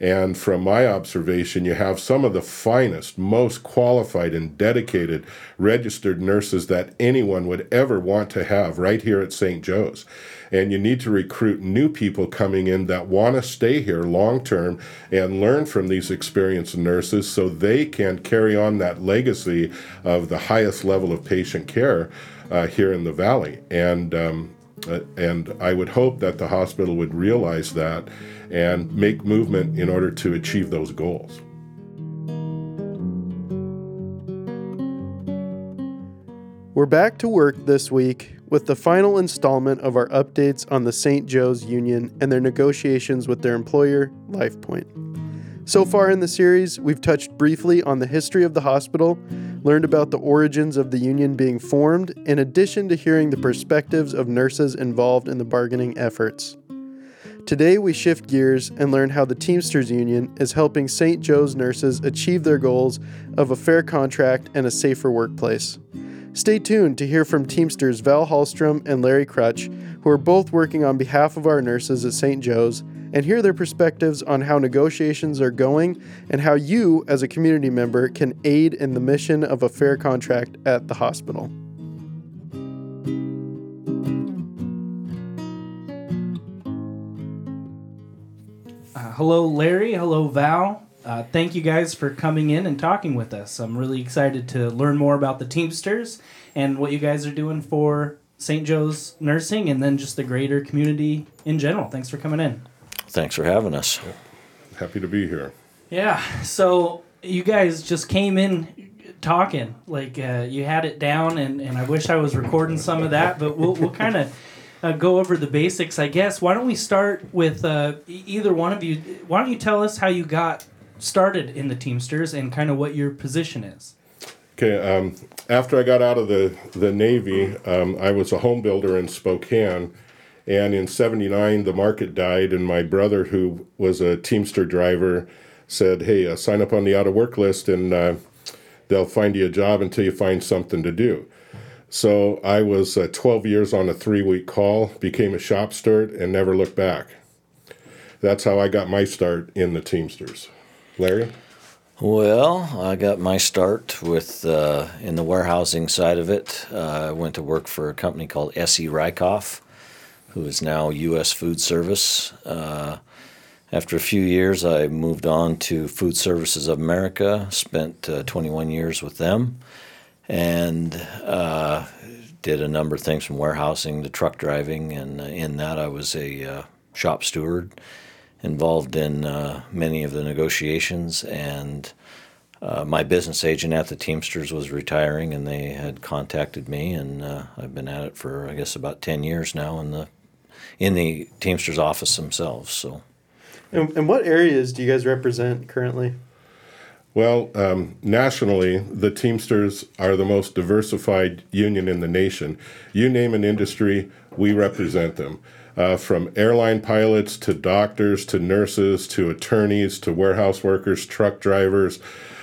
And from my observation, you have some of the finest, most qualified, and dedicated registered nurses that anyone would ever want to have right here at St. Joe's. And you need to recruit new people coming in that want to stay here long term and learn from these experienced nurses so they can carry on that legacy of the highest level of patient care uh, here in the valley. And um, Uh, and I would hope that the hospital would realize that and make movement in order to achieve those goals. We're back to work this week with the final installment of our updates on the St. Joe's Union and their negotiations with their employer, LifePoint. So far in the series, we've touched briefly on the history of the hospital, learned about the origins of the union being formed, in addition to hearing the perspectives of nurses involved in the bargaining efforts. Today, we shift gears and learn how the Teamsters Union is helping St. Joe's nurses achieve their goals of a fair contract and a safer workplace. Stay tuned to hear from Teamsters Val Hallstrom and Larry Crutch, who are both working on behalf of our nurses at St. Joe's, and hear their perspectives on how negotiations are going and how you, as a community member, can aid in the mission of a fair contract at the hospital. Uh, hello, Larry. Hello, Val. Uh, thank you guys for coming in and talking with us. I'm really excited to learn more about the Teamsters and what you guys are doing for St. Joe's Nursing and then just the greater community in general. Thanks for coming in. Thanks for having us. Happy to be here. Yeah, so you guys just came in talking like uh, you had it down, and, and I wish I was recording some of that, but we'll, we'll kind of uh, go over the basics, I guess. Why don't we start with uh, either one of you? Why don't you tell us how you got started in the Teamsters and kind of what your position is? Okay, um, after I got out of the, the Navy, um, I was a home builder in Spokane. And in 79, the market died, and my brother, who was a Teamster driver, said, Hey, uh, sign up on the out of work list, and uh, they'll find you a job until you find something to do. So I was uh, 12 years on a three week call, became a shop steward, and never looked back. That's how I got my start in the Teamsters. Larry? Well, I got my start with uh, in the warehousing side of it. Uh, I went to work for a company called S.E. Rykoff, who is now U.S. Food Service. Uh, after a few years, I moved on to Food Services of America. Spent uh, 21 years with them, and uh, did a number of things from warehousing to truck driving. And in that, I was a uh, shop steward involved in uh, many of the negotiations and uh, my business agent at the Teamsters was retiring and they had contacted me and I've been at it for I guess about 10 years now in the in the Teamsters office themselves so And, and what areas do you guys represent currently? Well, um, nationally, the Teamsters are the most diversified union in the nation. You name an industry, we represent them. Uh, from airline pilots to doctors to nurses to attorneys to warehouse workers, truck drivers,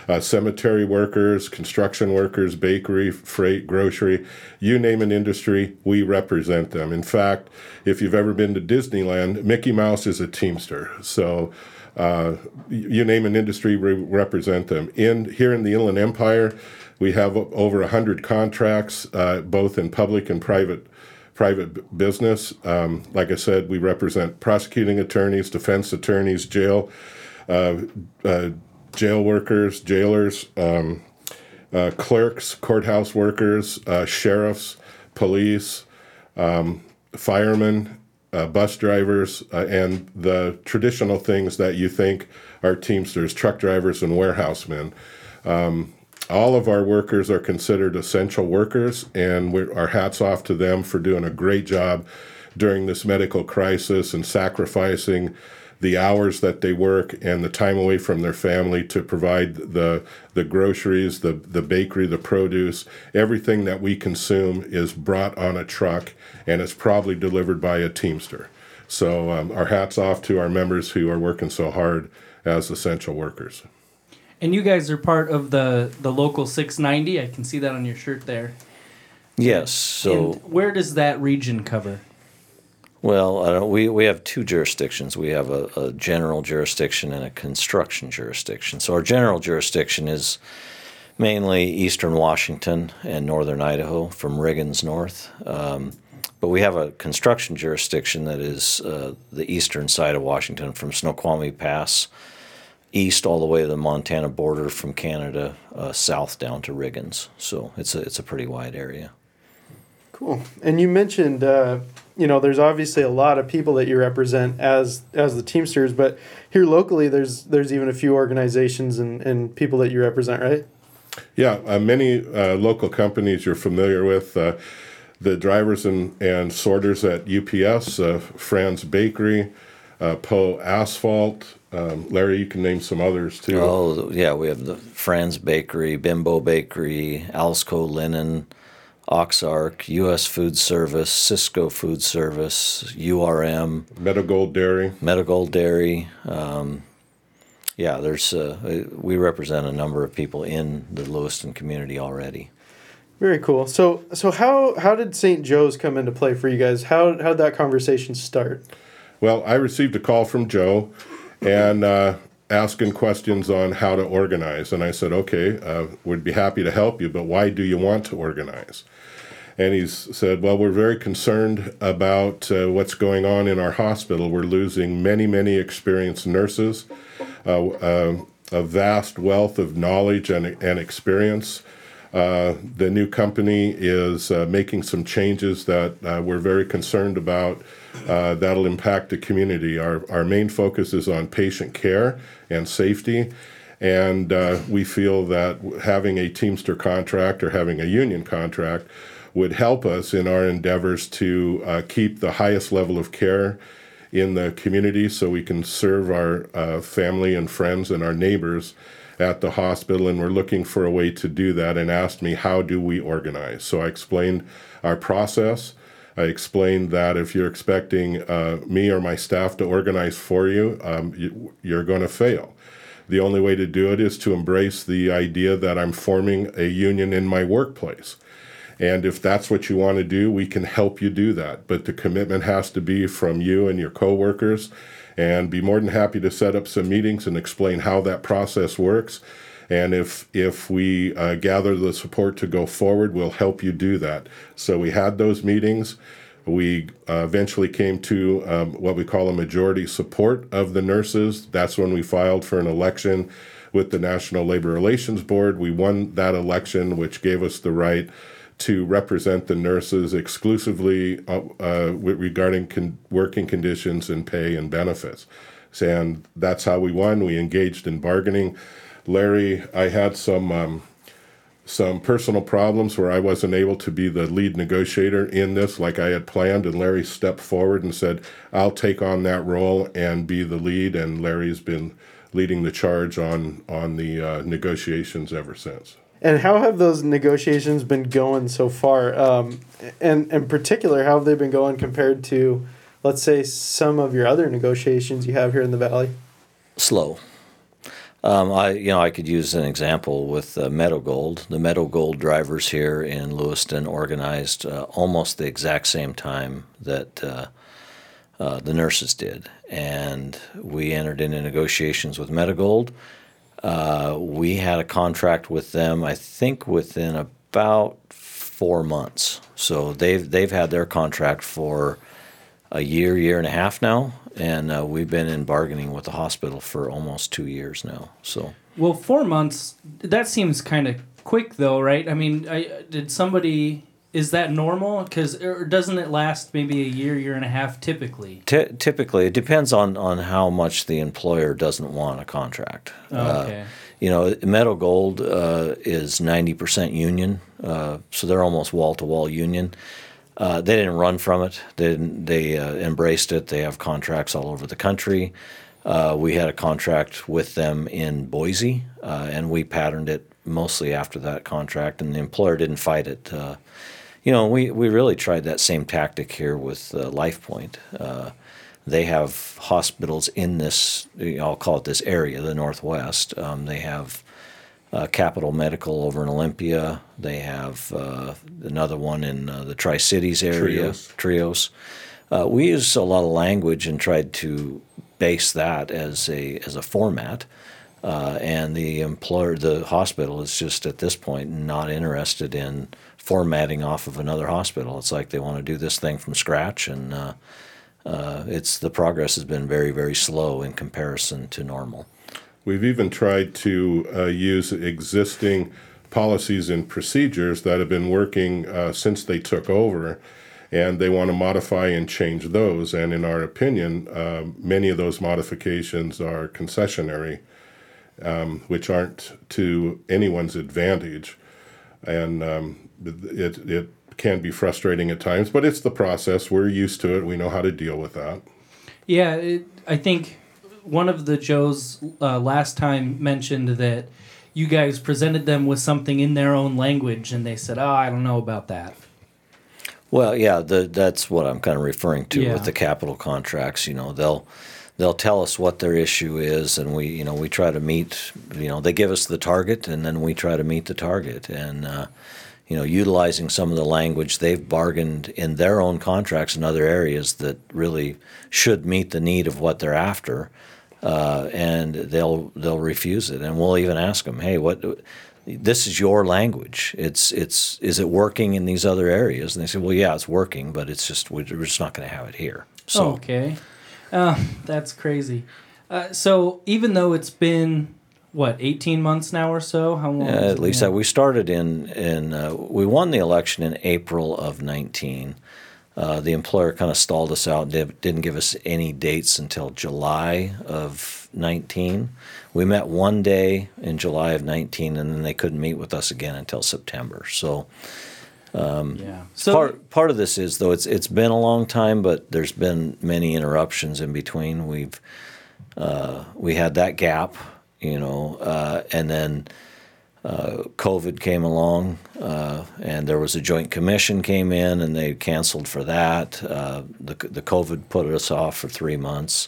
uh, cemetery workers, construction workers, bakery, freight, grocery, you name an industry, we represent them. In fact, if you've ever been to Disneyland, Mickey Mouse is a Teamster. So uh, you name an industry, we represent them. In here in the Inland Empire, we have over hundred contracts, uh, both in public and private private business. Um, like I said, we represent prosecuting attorneys, defense attorneys, jail uh, uh, jail workers, jailers, um, uh, clerks, courthouse workers, uh, sheriffs, police, um, firemen, uh, bus drivers, uh, and the traditional things that you think are Teamsters, truck drivers, and warehousemen. Um, all of our workers are considered essential workers, and our hats off to them for doing a great job during this medical crisis and sacrificing the hours that they work and the time away from their family to provide the the groceries, the the bakery, the produce, everything that we consume is brought on a truck and it's probably delivered by a teamster. So um, our hats off to our members who are working so hard as essential workers. And you guys are part of the, the local 690. I can see that on your shirt there. yes so and where does that region cover? Well, we, we have two jurisdictions. We have a, a general jurisdiction and a construction jurisdiction. So our general jurisdiction is mainly eastern Washington and northern Idaho from Riggins north. Um, but we have a construction jurisdiction that is uh, the eastern side of Washington from Snoqualmie Pass east all the way to the Montana border from Canada uh, south down to Riggins. So it's a, it's a pretty wide area. Cool. And you mentioned, uh, you know, there's obviously a lot of people that you represent as as the Teamsters, but here locally, there's there's even a few organizations and, and people that you represent, right? Yeah, uh, many uh, local companies you're familiar with. Uh, the drivers and, and sorters at UPS, uh, Franz Bakery, uh, Poe Asphalt. Um, Larry, you can name some others too. Oh, yeah, we have the Franz Bakery, Bimbo Bakery, Alsco Linen, Oxarc, U.S. Food Service, Sysco Food Service, URM, Meadow Gold Dairy. Meadow Gold Dairy. Um, yeah, there's uh, we represent a number of people in the Lewiston community already. Very cool. So so how how did St. Joe's come into play for you guys? How how did that conversation start? Well, I received a call from Joe and uh, asking questions on how to organize. And I said, okay, uh, we'd be happy to help you, but why do you want to organize? And he said, well, we're very concerned about uh, what's going on in our hospital. We're losing many, many experienced nurses, uh, uh, a vast wealth of knowledge and, and experience. Uh, the new company is uh, making some changes that we're very concerned about uh, that'll impact the community. Our, our main focus is on patient care and safety. And uh, we feel that having a Teamster contract or having a union contract would help us in our endeavors to uh, keep the highest level of care in the community so we can serve our uh, family and friends and our neighbors at the hospital and we're looking for a way to do that and asked me how do we organize so i explained our process I explained that if you're expecting uh, me or my staff to organize for you, um, you you're going to fail. The only way to do it is to embrace the idea that I'm forming a union in my workplace. And if that's what you want to do, we can help you do that. But the commitment has to be from you and your coworkers and be more than happy to set up some meetings and explain how that process works. And if if we uh, gather the support to go forward, we'll help you do that. So we had those meetings. We uh, eventually came to um, what we call a majority support of the nurses. That's when we filed for an election with the National Labor Relations Board. We won that election, which gave us the right to represent the nurses exclusively uh, uh, regarding con- working conditions and pay and benefits. And that's how we won. We engaged in bargaining. Larry, I had some um, some personal problems where I wasn't able to be the lead negotiator in this like I had planned, and Larry stepped forward and said, "I'll take on that role and be the lead." And Larry's been leading the charge on on the uh, negotiations ever since. And how have those negotiations been going so far? Um, and in particular, how have they been going compared to, let's say, some of your other negotiations you have here in the valley? Slow. Um, I, you know, I could use an example with uh, Meadow Gold. The Meadow Gold drivers here in Lewiston organized uh, almost the exact same time that uh, uh, the nurses did, and we entered into negotiations with Meadow Gold. Uh, we had a contract with them, I think, within about four months. So they've they've had their contract for a year, year and a half now, and uh, we've been in bargaining with the hospital for almost two years now. So Well, four months. That seems kind of quick, though, right? I mean, I, did somebody? Is that normal? Because doesn't it last maybe a year, year and a half typically? ty- typically, it depends on on how much the employer doesn't want a contract. Oh, okay. Uh, you know, Meadow Gold uh, is ninety percent union, uh, so they're almost wall to wall union. Uh, they didn't run from it. They they uh, embraced it. They have contracts all over the country. Uh, we had a contract with them in Boise, uh, and we patterned it mostly after that contract, and the employer didn't fight it. Uh, you know, we, we really tried that same tactic here with uh, LifePoint. They have hospitals in this, I'll call it this area, the Northwest. Um, they have uh, Capital Medical over in Olympia. They have uh, another one in uh, the Tri Cities area, Trios. Trios. Uh, we use a lot of language and tried to base that as a as a format. Uh, and the employer, the hospital, is just at this point not interested in formatting off of another hospital. It's like they want to do this thing from scratch, and uh, uh, it's the progress has been very, very slow in comparison to normal. We've even tried to uh, use existing policies and procedures that have been working uh, since they took over, and they want to modify and change those. And in our opinion, uh, many of those modifications are concessionary, um, which aren't to anyone's advantage. And um, it, it can be frustrating at times, but it's the process. We're used to it. We know how to deal with that. Yeah, it, I think one of the Joes uh, last time mentioned that you guys presented them with something in their own language, and they said, "Oh, I don't know about that." Well, yeah, the, that's what I'm kind of referring to Yeah. with the capital contracts. You know, they'll they'll tell us what their issue is, and we you know we try to meet. You know, they give us the target, and then we try to meet the target, and uh, you know, utilizing some of the language they've bargained in their own contracts in other areas that really should meet the need of what they're after. Uh, and they'll they'll refuse it, and we'll even ask them, "Hey, what? This is your language. It's it's is it working in these other areas?" And they say, "Well, yeah, it's working, but it's just we're just not going to have it here." So okay, uh, that's crazy. Uh, so even though it's been what eighteen months now or so, how long? Yeah, at least that we started in in uh, we won the election in April of 19. Uh, the employer kind of stalled us out and did, didn't give us any dates until July of 19. We met one day in July of 19, and then they couldn't meet with us again until September. So yeah. So part part of this is though it's it's been a long time, but there's been many interruptions in between. We've uh, we had that gap, you know, uh, and then uh, COVID came along, uh, and there was a joint commission came in, and they canceled for that. Uh, the the COVID put us off for three months,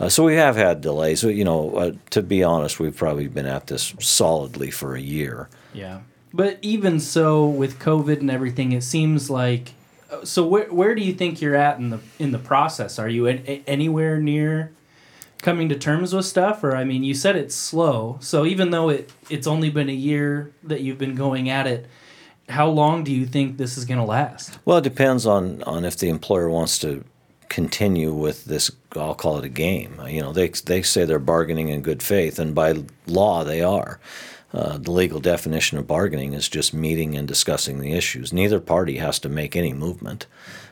uh, so we have had delays. You know, uh, to be honest, we've probably been at this solidly for a year. Yeah. But even so, with COVID and everything, it seems like. So where where do you think you're at in the in the process? Are you a- anywhere near coming to terms with stuff, or I mean, you said it's slow. So even though it it's only been a year that you've been going at it, how long do you think this is going to last? Well, it depends on, on if the employer wants to continue with this. I'll call it a game. You know, they they say they're bargaining in good faith, and by law they are. Uh, the legal definition of bargaining is just meeting and discussing the issues. Neither party has to make any movement.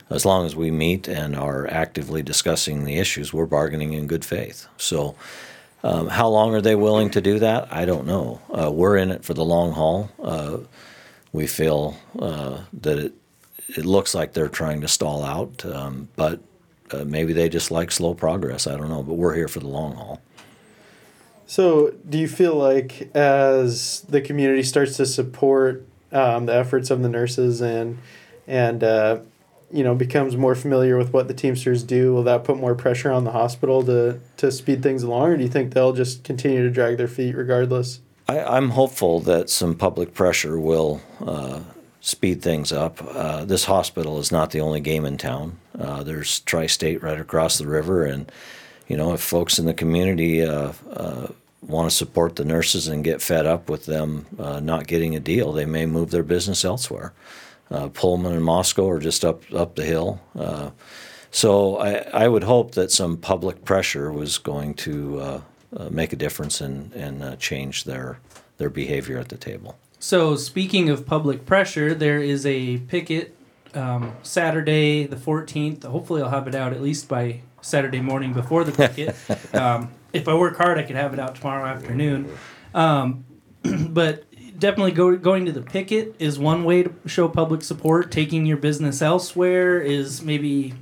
As long as we meet and are actively discussing the issues, we're bargaining in good faith. So, um, how long are they willing to do that? I don't know. Uh, we're in it for the long haul. Uh, we feel uh, that it it looks like they're trying to stall out, um, but uh, maybe they just like slow progress. I don't know, but we're here for the long haul. So, do you feel like as the community starts to support um, the efforts of the nurses and and uh, you know becomes more familiar with what the Teamsters do, will that put more pressure on the hospital to to speed things along, or do you think they'll just continue to drag their feet regardless? I, I'm hopeful that some public pressure will uh, speed things up. Uh, this hospital is not the only game in town. Uh, there's Tri-State right across the river, and you know if folks in the community uh, uh, want to support the nurses and get fed up with them uh, not getting a deal, they may move their business elsewhere. Uh, Pullman and Moscow are just up up the hill. Uh, so I, I would hope that some public pressure was going to uh, uh, make a difference and, and uh, change their their behavior at the table. So speaking of public pressure, there is a picket um, Saturday the fourteenth. Hopefully, I'll have it out at least by Saturday morning before the picket. um, if I work hard, I could have it out tomorrow afternoon. Um, but definitely go, going to the picket is one way to show public support. Taking your business elsewhere is maybe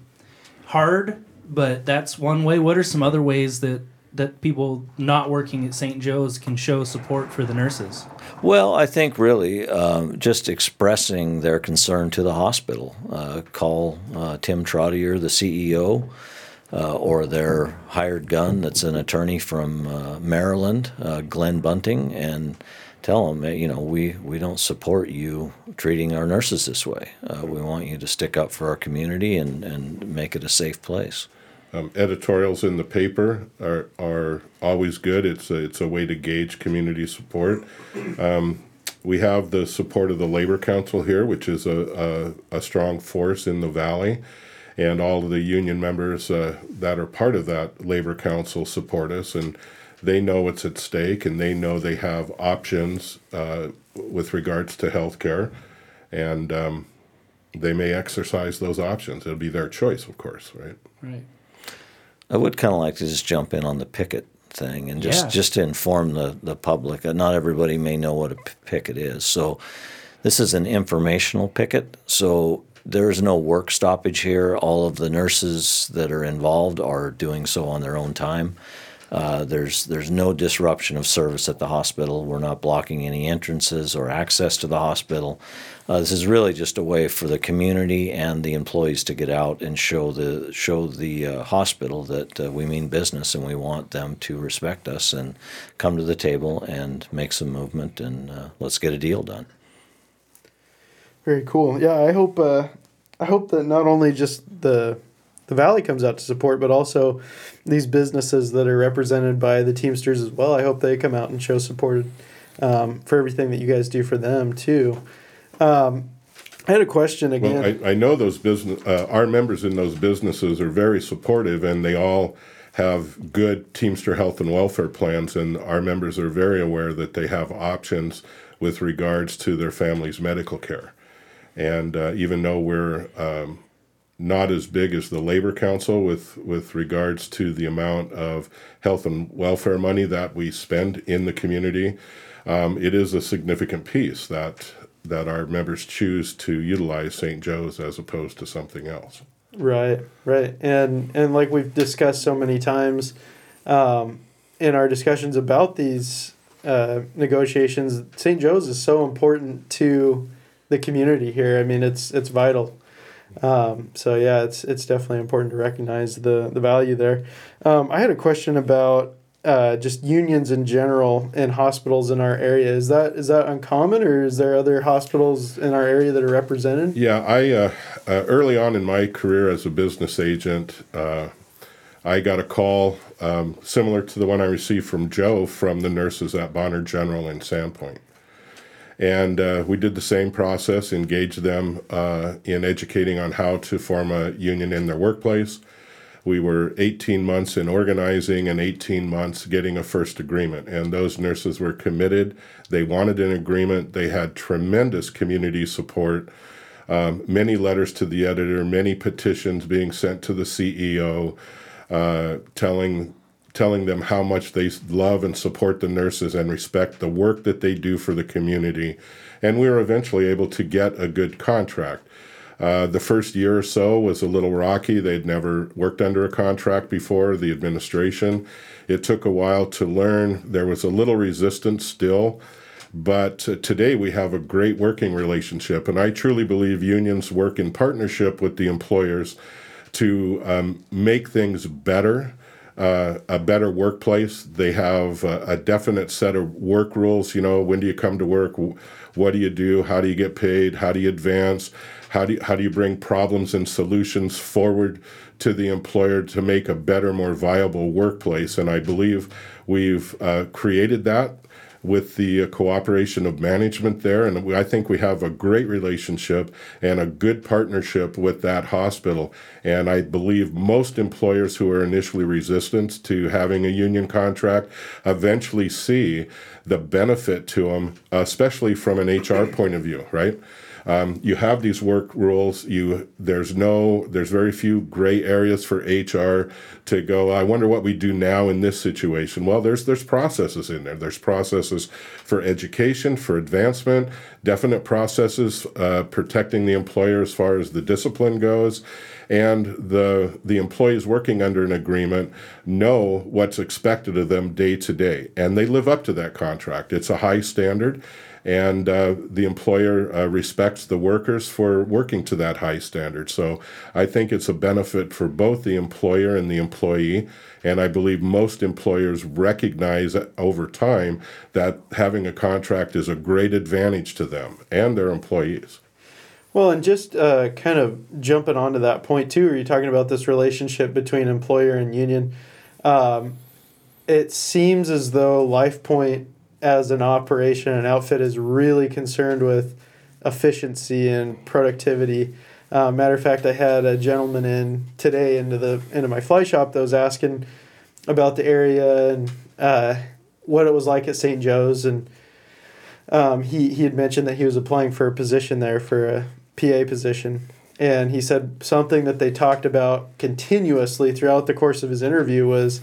hard, but that's one way. What are some other ways that that people not working at St. Joe's can show support for the nurses? Well, I think really um, just expressing their concern to the hospital. Uh, call uh, Tim Trottier, the CEO. uh, or their hired gun that's an attorney from uh, Maryland, uh, Glenn Bunting, and tell them, you know, we, we don't support you treating our nurses this way. Uh, we want you to stick up for our community and, and make it a safe place. Um, editorials in the paper are are always good. It's a, it's a way to gauge community support. Um, we have the support of the Labor Council here, which is a, a, a strong force in the valley, and all of the union members uh, that are part of that Labor Council support us, and they know what's at stake, and they know they have options uh, with regards to health care, and um, they may exercise those options. It'll be their choice, of course, right? Right. I would kind of like to just jump in on the picket thing and just Yeah. just to inform the the public. Uh, Not everybody may know what a picket is. So this is an informational picket. So there is no work stoppage here. All of the nurses that are involved are doing so on their own time. Uh, there's there's no disruption of service at the hospital. We're not blocking any entrances or access to the hospital. Uh, this is really just a way for the community and the employees to get out and show the show the uh, hospital that uh, we mean business and we want them to respect us and come to the table and make some movement and uh, let's get a deal done. Very cool. Yeah, I hope I hope that not only just the the valley comes out to support, but also these businesses that are represented by the Teamsters as well. I hope they come out and show support um, for everything that you guys do for them too. Um, I had a question again. Well, I, I know those business, uh, our members in those businesses are very supportive and they all have good Teamster health and welfare plans. And our members are very aware that they have options with regards to their family's medical care. And uh, even though we're um, not as big as the Labor Council with, with regards to the amount of health and welfare money that we spend in the community, um, it is a significant piece that that our members choose to utilize St. Joe's as opposed to something else. Right, right, and and like we've discussed so many times, um, in our discussions about these uh, negotiations, St. Joe's is so important to the community here. I mean, it's it's vital. Um, so yeah, it's it's definitely important to recognize the the value there. Um, I had a question about uh, just unions in general in hospitals in our area. Is that is that uncommon, or is there other hospitals in our area that are represented? Yeah, I uh, uh, early on in my career as a business agent, uh, I got a call um, similar to the one I received from Joe from the nurses at Bonner General in Sandpoint. And uh, we did the same process, engaged them uh, in educating on how to form a union in their workplace. We were 18 months in organizing and 18 months getting a first agreement. And those nurses were committed. They wanted an agreement. They had tremendous community support, um, many letters to the editor, many petitions being sent to the CEO, uh, telling telling them how much they love and support the nurses and respect the work that they do for the community. And we were eventually able to get a good contract. Uh, the first year or so was a little rocky. They'd never worked under a contract before, the administration. It took a while to learn. There was a little resistance still. But uh, today we have a great working relationship. And I truly believe unions work in partnership with the employers to um, make things better. Uh, a better workplace. They have a, a definite set of work rules. You know, when do you come to work? What do you do? How do you get paid? How do you advance? How do you, how do you bring problems and solutions forward to the employer to make a better, more viable workplace? And I believe we've uh, created that with the uh, cooperation of management there. And I think we have a great relationship and a good partnership with that hospital. And I believe most employers who are initially resistant to having a union contract eventually see the benefit to them, especially from an HR point of view, right? Um, you have these work rules. You there's no there's very few gray areas for HR to go. I wonder what we do now in this situation. Well, there's there's processes in there. There's processes for education, for advancement, definite processes uh, protecting the employer as far as the discipline goes, and the the employees working under an agreement know what's expected of them day to day, and they live up to that contract. It's a high standard, and uh, the employer uh, respects the workers for working to that high standard. So I think it's a benefit for both the employer and the employee. And I believe most employers recognize over time that having a contract is a great advantage to them and their employees. Well, and just uh, kind of jumping onto that point too, are you talking about this relationship between employer and union? Um, it seems as though LifePoint, as an operation and outfit, is really concerned with efficiency and productivity. Uh, matter of fact, I had a gentleman in today into the into my fly shop that was asking about the area and uh, what it was like at St. Joe's, and um, he he had mentioned that he was applying for a position there for a PA position, and he said something that they talked about continuously throughout the course of his interview was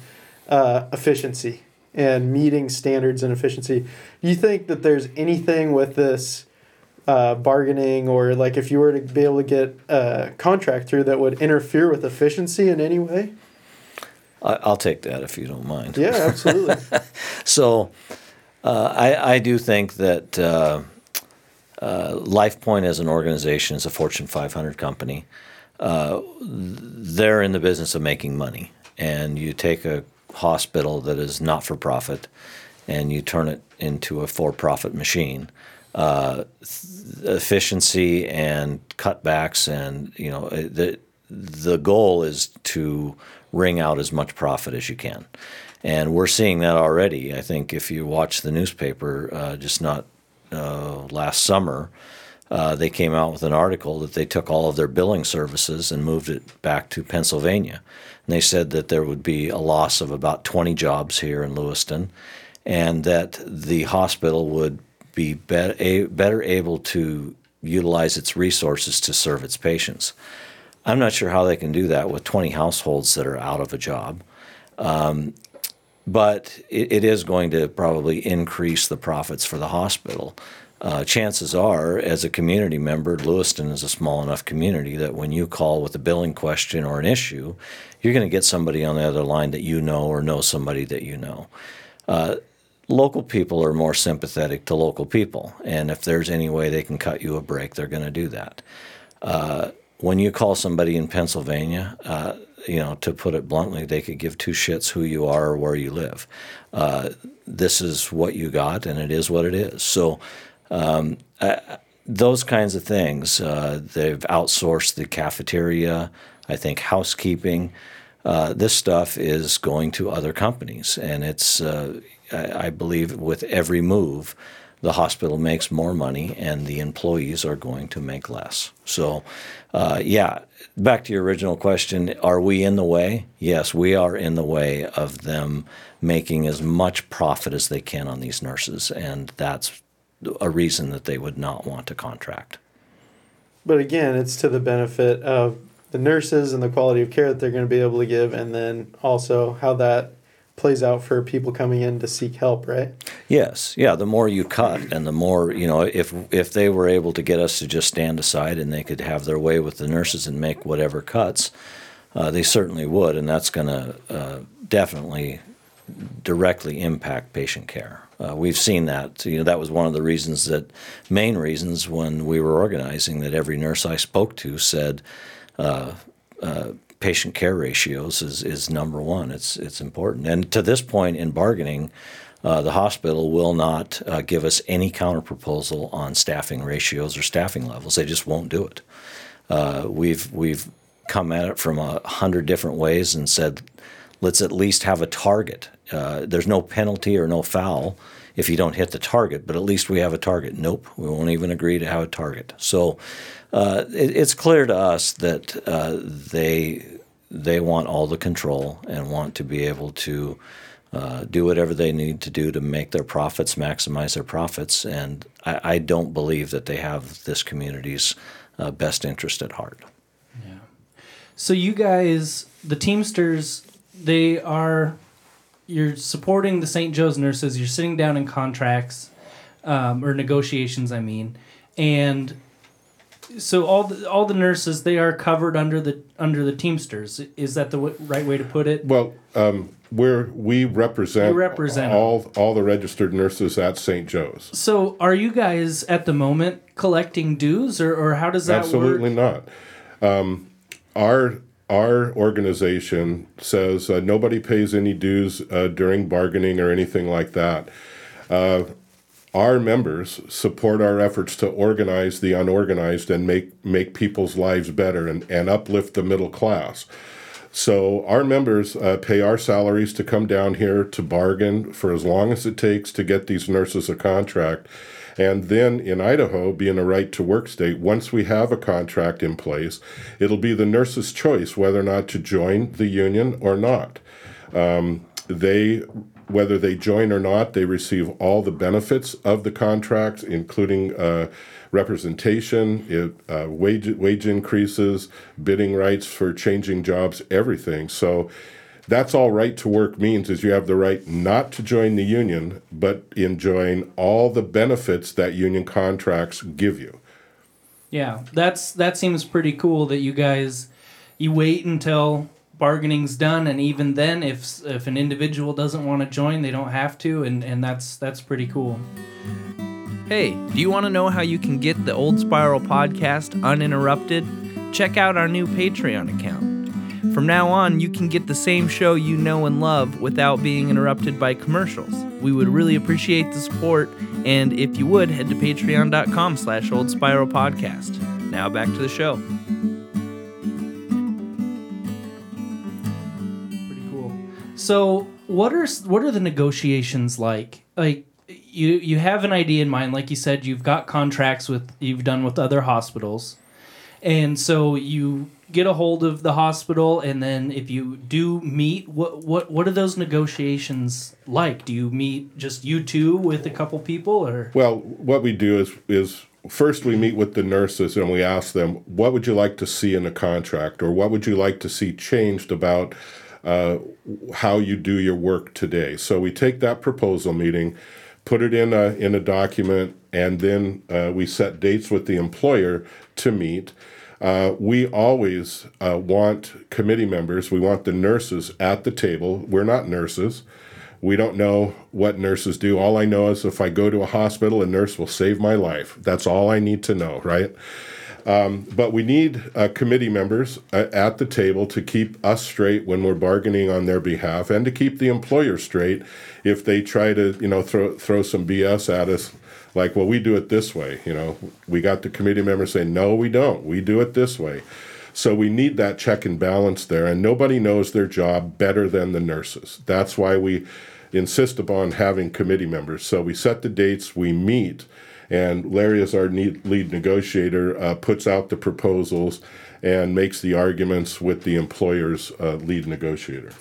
uh, efficiency and meeting standards and efficiency. Do you think that there's anything with this? uh, bargaining or like if you were to be able to get a contract through that would interfere with efficiency in any way? I, I'll take that if you don't mind. Yeah, absolutely. So uh, I, I do think that uh, uh, LifePoint as an organization is a Fortune 500 company. Uh, they're in the business of making money. And you take a hospital that is not for profit and you turn it into a for profit machine. Uh, efficiency and cutbacks, and you know the the goal is to wring out as much profit as you can. And we're seeing that already. I think if you watch the newspaper, uh, just not uh, last summer, uh, they came out with an article that they took all of their billing services and moved it back to Pennsylvania. And they said that there would be a loss of about 20 jobs here in Lewiston, and that the hospital would be, be a, better able to utilize its resources to serve its patients. I'm not sure how they can do that with 20 households that are out of a job. Um, but it, it is going to probably increase the profits for the hospital. Uh, chances are, as a community member, Lewiston is a small enough community that when you call with a billing question or an issue, you're going to get somebody on the other line that you know or know somebody that you know. Uh, local people are more sympathetic to local people, and if there's any way they can cut you a break, they're going to do that. Uh, when you call somebody in Pennsylvania, uh, you know, to put it bluntly, they could give two shits who you are or where you live. Uh, this is what you got, and it is what it is. So, um, those kinds of things. Uh, they've outsourced the cafeteria. I think housekeeping. Uh, this stuff is going to other companies, and it's. Uh, I, I believe with every move, the hospital makes more money and the employees are going to make less. So, uh, yeah, back to your original question are we in the way? Yes, we are in the way of them making as much profit as they can on these nurses, and that's a reason that they would not want to contract. But again, it's to the benefit of the nurses and the quality of care that they're going to be able to give, and then also how that plays out for people coming in to seek help, right? Yes, yeah. The more you cut, and the more you know, if if they were able to get us to just stand aside and they could have their way with the nurses and make whatever cuts, uh, they certainly would, and that's going to uh, definitely directly impact patient care. Uh, we've seen that. You know, that was one of the reasons that main reasons when we were organizing that every nurse I spoke to said. Uh, uh, patient care ratios is, is number one. It's it's important. And to this point in bargaining, uh, the hospital will not uh, give us any counterproposal on staffing ratios or staffing levels. They just won't do it. Uh, we've we've come at it from a hundred different ways and said, let's at least have a target. Uh, there's no penalty or no foul if you don't hit the target, but at least we have a target. Nope, we won't even agree to have a target. So uh, it, it's clear to us that uh, they they want all the control and want to be able to uh, do whatever they need to do to make their profits, maximize their profits, and I, I don't believe that they have this community's uh, best interest at heart. Yeah. So you guys, the Teamsters, they are you're supporting the St. Joe's nurses. You're sitting down in contracts um, or negotiations, I mean, and so all the, all the nurses they are covered under the under the Teamsters. Is that the w- right way to put it? Well, um, we're, we represent, You represent all all the registered nurses at St. Joe's. So are you guys at the moment collecting dues, or, or how does that Absolutely work? not. Um, our our organization says uh, nobody pays any dues uh, during bargaining or anything like that. Uh, our members support our efforts to organize the unorganized and make make people's lives better and, and uplift the middle class. So our members uh, pay our salaries to come down here to bargain for as long as it takes to get these nurses a contract. And then in Idaho, being a right to work state, once we have a contract in place, it'll be the nurse's choice whether or not to join the union or not. Um, they whether they join or not, they receive all the benefits of the contract, including uh, representation, it, uh, wage wage increases, bidding rights for changing jobs, everything. So that's all right to work means is you have the right not to join the union, but enjoying all the benefits that union contracts give you. Yeah, that's that seems pretty cool that you guys you wait until bargaining's done, and even then, if if an individual doesn't want to join, they don't have to, and and that's that's pretty cool. Hey, do you want to know how you can get the Old Spiral podcast uninterrupted? Check out our new Patreon account. From now on, you can get the same show you know and love without being interrupted by commercials. We would really appreciate the support, and if you would, head to patreon.com slash old spiral podcast. Now back to the show. So, what are what are the negotiations like? Like you you have an idea in mind, like you said, you've got contracts with you've done with other hospitals, and so you get a hold of the hospital, and then if you do meet, what what what are those negotiations like? Do you meet just you two with a couple people, or Well, what we do is is first we meet with the nurses and we ask them, what would you like to see in a contract, or what would you like to see changed about uh, how you do your work today? So we take that proposal meeting, put it in a in a document, and then uh, we set dates with the employer to meet. Uh, we always uh, want committee members. We want the nurses at the table. We're not nurses. We don't know what nurses do. All I know is if I go to a hospital, a nurse will save my life. That's all I need to know, right? Um, but we need uh, committee members uh, at the table to keep us straight when we're bargaining on their behalf, and to keep the employer straight if they try to, you know, throw throw some BS at us. Like, well, we do it this way. You know, we got the committee members saying, no, we don't. We do it this way. So we need that check and balance there, and nobody knows their job better than the nurses. That's why we insist upon having committee members. So we set the dates, we meet, and Larry, as our lead negotiator, uh, puts out the proposals and makes the arguments with the employer's uh, lead negotiator.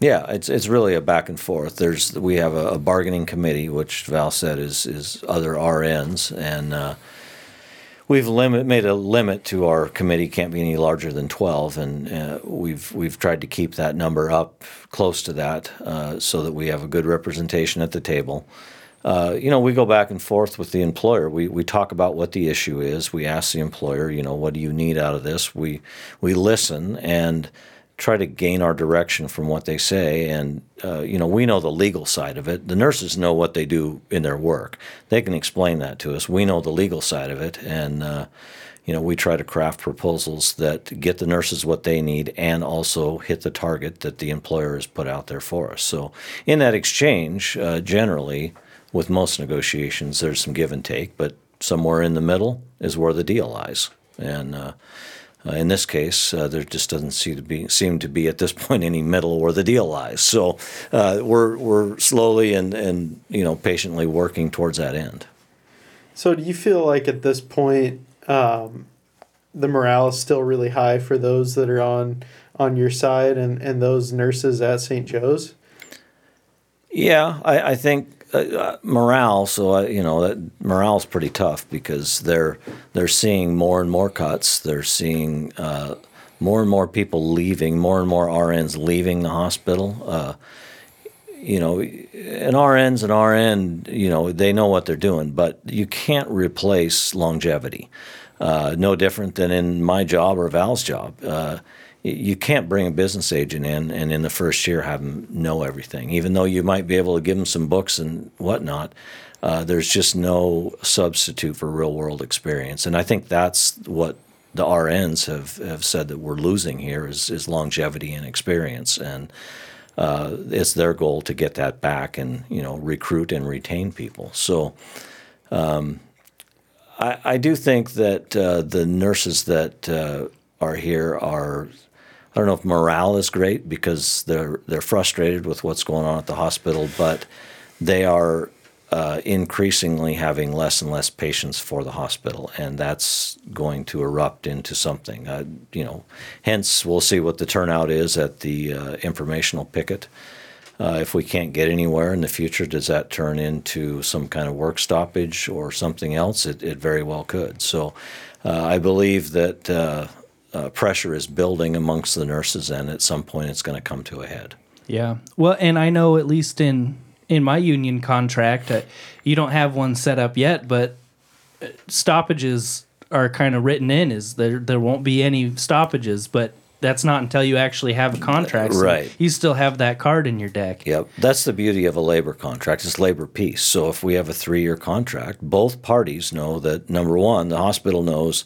Yeah, it's it's really a back and forth. There's we have a, a bargaining committee, which Val said is is other RNs, and uh, we've limit made a limit to our committee can't be any larger than twelve, and uh, we've we've tried to keep that number up close to that, uh, so that we have a good representation at the table. Uh, you know, we go back and forth with the employer. We we talk about what the issue is. We ask the employer, you know, what do you need out of this? We we listen and try to gain our direction from what they say. And, uh, you know, we know the legal side of it. The nurses know what they do in their work. They can explain that to us. We know the legal side of it. And, uh, you know, we try to craft proposals that get the nurses what they need and also hit the target that the employer has put out there for us. So, in that exchange, uh, generally, with most negotiations, there's some give and take, but somewhere in the middle is where the deal lies. And, uh, uh, in this case, uh, there just doesn't seem to be seem to be at this point any middle where the deal lies. So uh, we're we're slowly and and you know patiently working towards that end. So, do you feel like at this point, um, the morale is still really high for those that are on on your side and, and those nurses at St. Joe's? Yeah, I, I think uh, uh, morale. So uh, you know that morale's pretty tough because they're they're seeing more and more cuts. They're seeing uh, more and more people leaving. More and more RNs leaving the hospital. Uh, you know, an RN's an RN. You know, they know what they're doing, but you can't replace longevity. Uh, no different than in my job or Val's job. You can't bring a business agent in and in the first year have them know everything, even though you might be able to give them some books and whatnot. Uh, there's just no substitute for real world experience, and I think that's what the RNs have, have said that we're losing here is, is longevity and experience, and uh, it's their goal to get that back and you know recruit and retain people. So um, I, I do think that uh, the nurses that uh, are here are. I don't know if morale is great because they're they're frustrated with what's going on at the hospital, but they are uh, increasingly having less and less patients for the hospital, and that's going to erupt into something. Uh, you know, hence we'll see what the turnout is at the uh, informational picket. Uh, if we can't get anywhere in the future, does that turn into some kind of work stoppage or something else? It, it very well could. So, uh, I believe that uh, pressure is building amongst the nurses, and at some point, it's going to come to a head. Yeah. Well, and I know at least in in my union contract, uh, you don't have one set up yet, but uh, stoppages are kind of written in. Is there there won't be any stoppages, but that's not until you actually have a contract. So Right. You still have that card in your deck. Yep, that's the beauty of a labor contract. It's labor peace. So if we have a three-year contract, both parties know that number one, the hospital knows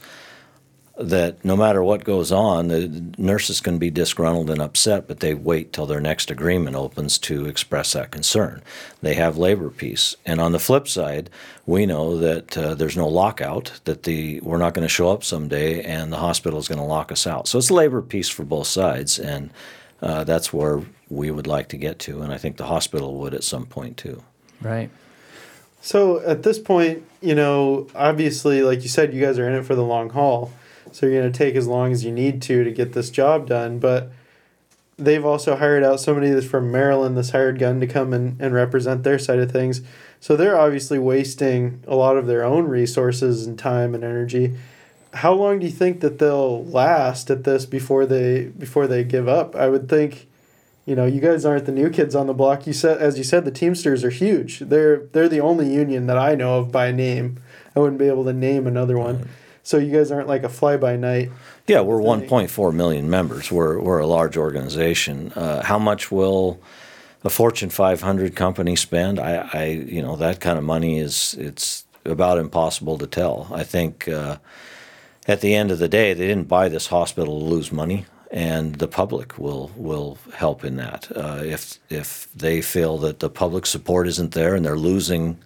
that no matter what goes on, the nurses can be disgruntled and upset, but they wait till their next agreement opens to express that concern. They have labor peace, and on the flip side, we know that uh, there's no lockout. That the we're not going to show up someday, and the hospital is going to lock us out. So it's labor peace for both sides, and uh, that's where we would like to get to, and I think the hospital would at some point too. Right. So at this point, you know, obviously, like you said, you guys are in it for the long haul. So you're going to take as long as you need to to get this job done. But they've also hired out somebody that's from Maryland, this hired gun, to come and, and represent their side of things. So they're obviously wasting a lot of their own resources and time and energy. How long do you think that they'll last at this before they before they give up? I would think you know, you guys aren't the new kids on the block. You said, as you said, the Teamsters are huge. They're they're the only union that I know of by name. I wouldn't be able to name another one. So you guys aren't like a fly by night. Yeah, we're 1.4 million members. We're we're a large organization. Uh, how much will a Fortune 500 company spend? I, I you know that kind of money is it's about impossible to tell. I think uh, at the end of the day, they didn't buy this hospital to lose money, and the public will will help in that. Uh, if if they feel that the public support isn't there and they're losing.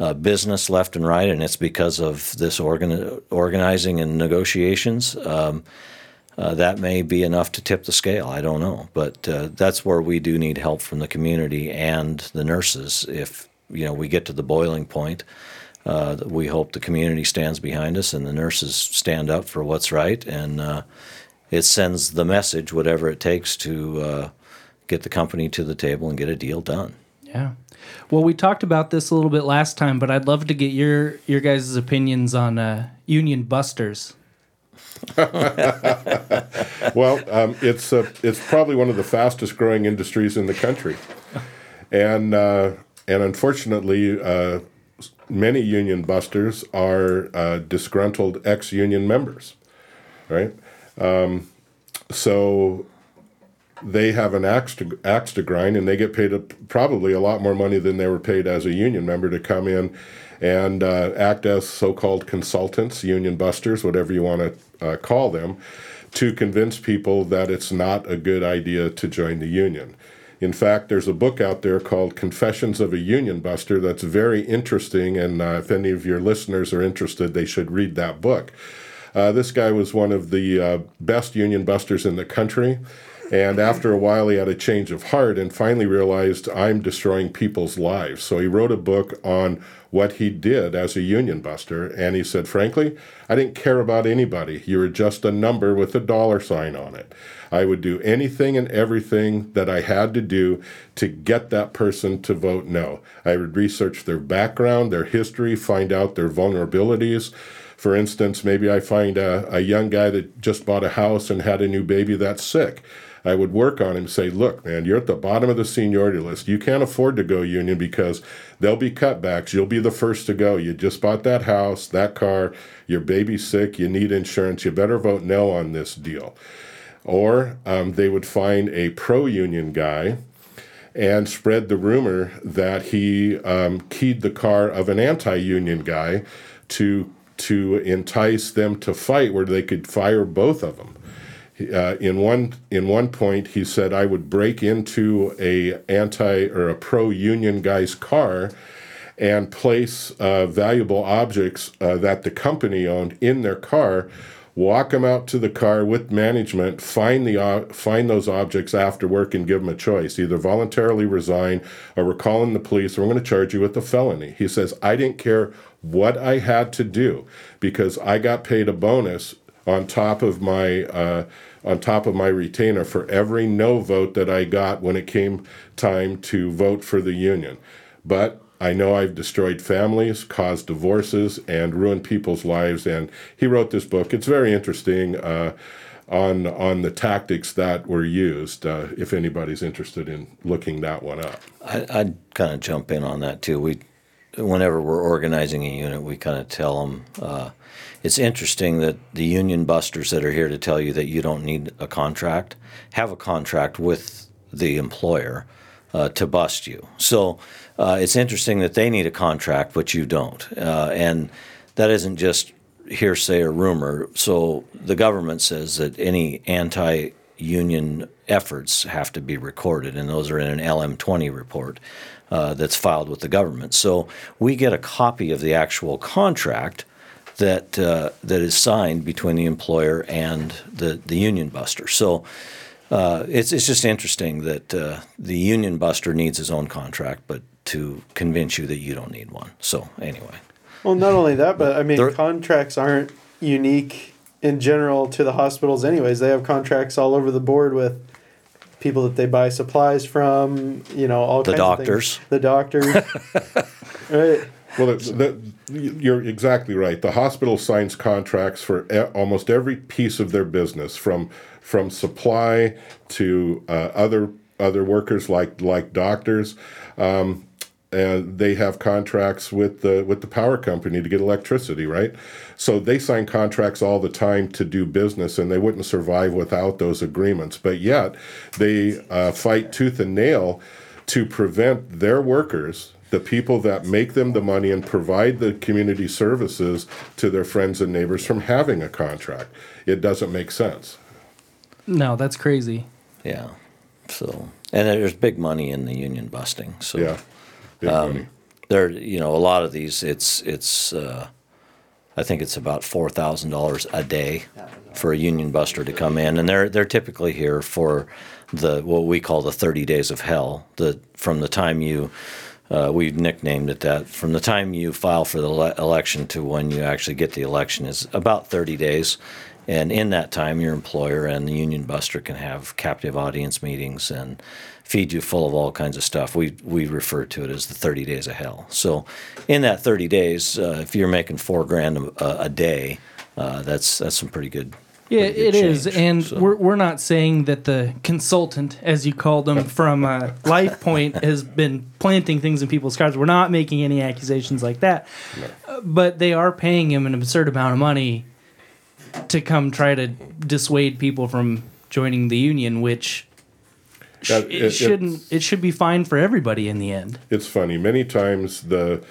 Uh, business left and right, and it's because of this organ- organizing and negotiations. Um, uh, that may be enough to tip the scale. I don't know, but uh, that's where we do need help from the community and the nurses. If you know we get to the boiling point, uh, we hope the community stands behind us and the nurses stand up for what's right, and uh, it sends the message, whatever it takes, to uh, get the company to the table and get a deal done. Yeah. Well, we talked about this a little bit last time, but I'd love to get your your guys' opinions on uh, union busters. Well, um, it's uh, it's probably one of the fastest growing industries in the country, and uh, and unfortunately, uh, many union busters are uh, disgruntled ex union members, right? Um, so they have an axe to axe to grind, and they get paid a, probably a lot more money than they were paid as a union member to come in and uh, act as so-called consultants, union busters, whatever you want to uh, call them, to convince people that it's not a good idea to join the union. In fact, there's a book out there called Confessions of a Union Buster that's very interesting, and uh, if any of your listeners are interested, they should read that book. Uh, this guy was one of the uh, best union busters in the country. And after a while, he had a change of heart and finally realized I'm destroying people's lives. So he wrote a book on what he did as a union buster. And he said, frankly, I didn't care about anybody. You were just a number with a dollar sign on it. I would do anything and everything that I had to do to get that person to vote no. I would research their background, their history, find out their vulnerabilities. For instance, maybe I find a, a young guy that just bought a house and had a new baby that's sick. I would work on him, and say, look, man, you're at the bottom of the seniority list. You can't afford to go union because there'll be cutbacks. You'll be the first to go. You just bought that house, that car, your baby's sick, you need insurance. You better vote no on this deal. Or um, they would find a pro union guy and spread the rumor that he um, keyed the car of an anti-union guy to to entice them to fight, where they could fire both of them. Uh, in one in one point, he said, "I would break into a anti or a pro-union guy's car." And place uh, valuable objects uh, that the company owned in their car walk them out to the car with management, find the uh, find those objects after work, and give them a choice: either voluntarily resign, or we're calling the police, or we're going to charge you with a felony. He says, "I didn't care what I had to do because I got paid a bonus on top of my." Uh, on top of my retainer for every no vote that I got when it came time to vote for the union. But I know I've destroyed families, caused divorces, and ruined people's lives. And he wrote this book. It's very interesting uh, on on the tactics that were used. Uh, if anybody's interested in looking that one up, I, I'd kind of jump in on that too. We, whenever we're organizing a unit, we kind of tell them. Uh, it's interesting that the union busters that are here to tell you that you don't need a contract have a contract with the employer uh, to bust you. So uh, it's interesting that they need a contract, but you don't. Uh, and that isn't just hearsay or rumor. So the government says that any anti union efforts have to be recorded, and those are in an LM20 report uh, that's filed with the government. So we get a copy of the actual contract that uh, that is signed between the employer and the, the union buster. So uh, it's it's just interesting that uh, the union buster needs his own contract, but to convince you that you don't need one. So anyway, Well, not only that, but I mean, There- contracts aren't unique in general to the hospitals, anyways. They have contracts all over the board with people that they buy supplies from. You know, all The kinds doctors. Of things. The doctors, right? Well, the, the, you're exactly right. The hospital signs contracts for e- almost every piece of their business, from from supply to uh, other other workers like like doctors. Um, and they have contracts with the with the power company to get electricity, right? So they sign contracts all the time to do business, and they wouldn't survive without those agreements. But yet, they uh, fight tooth and nail to prevent their workers, the people that make them the money and provide the community services to their friends and neighbors, from having a contract. It doesn't make sense. No, that's crazy. yeah. So and there's big money in the union busting. So Yeah. Big money. there you know a lot of these it's it's uh, I think it's about four thousand dollars a day for a union buster to come in, and they're they're typically here for the what we call the thirty days of hell. The from the time you uh, we nicknamed it that from the time you file for the le- election to when you actually get the election is about thirty days. And in that time, your employer and the union buster can have captive audience meetings and feed you full of all kinds of stuff. We we refer to it as the 30 days of hell. So, in that 30 days, uh, if you're making four grand a, a day, uh, that's that's some pretty good. Yeah, it is, change. and So- we're we're not saying that the consultant, as you called them from uh, LifePoint, has been planting things in people's cars. We're not making any accusations like that, Uh, but they are paying him an absurd amount of money to come try to dissuade people from joining the union, which sh- it, it- it- shouldn't. It should be fine for everybody in the end. It's funny. Many times the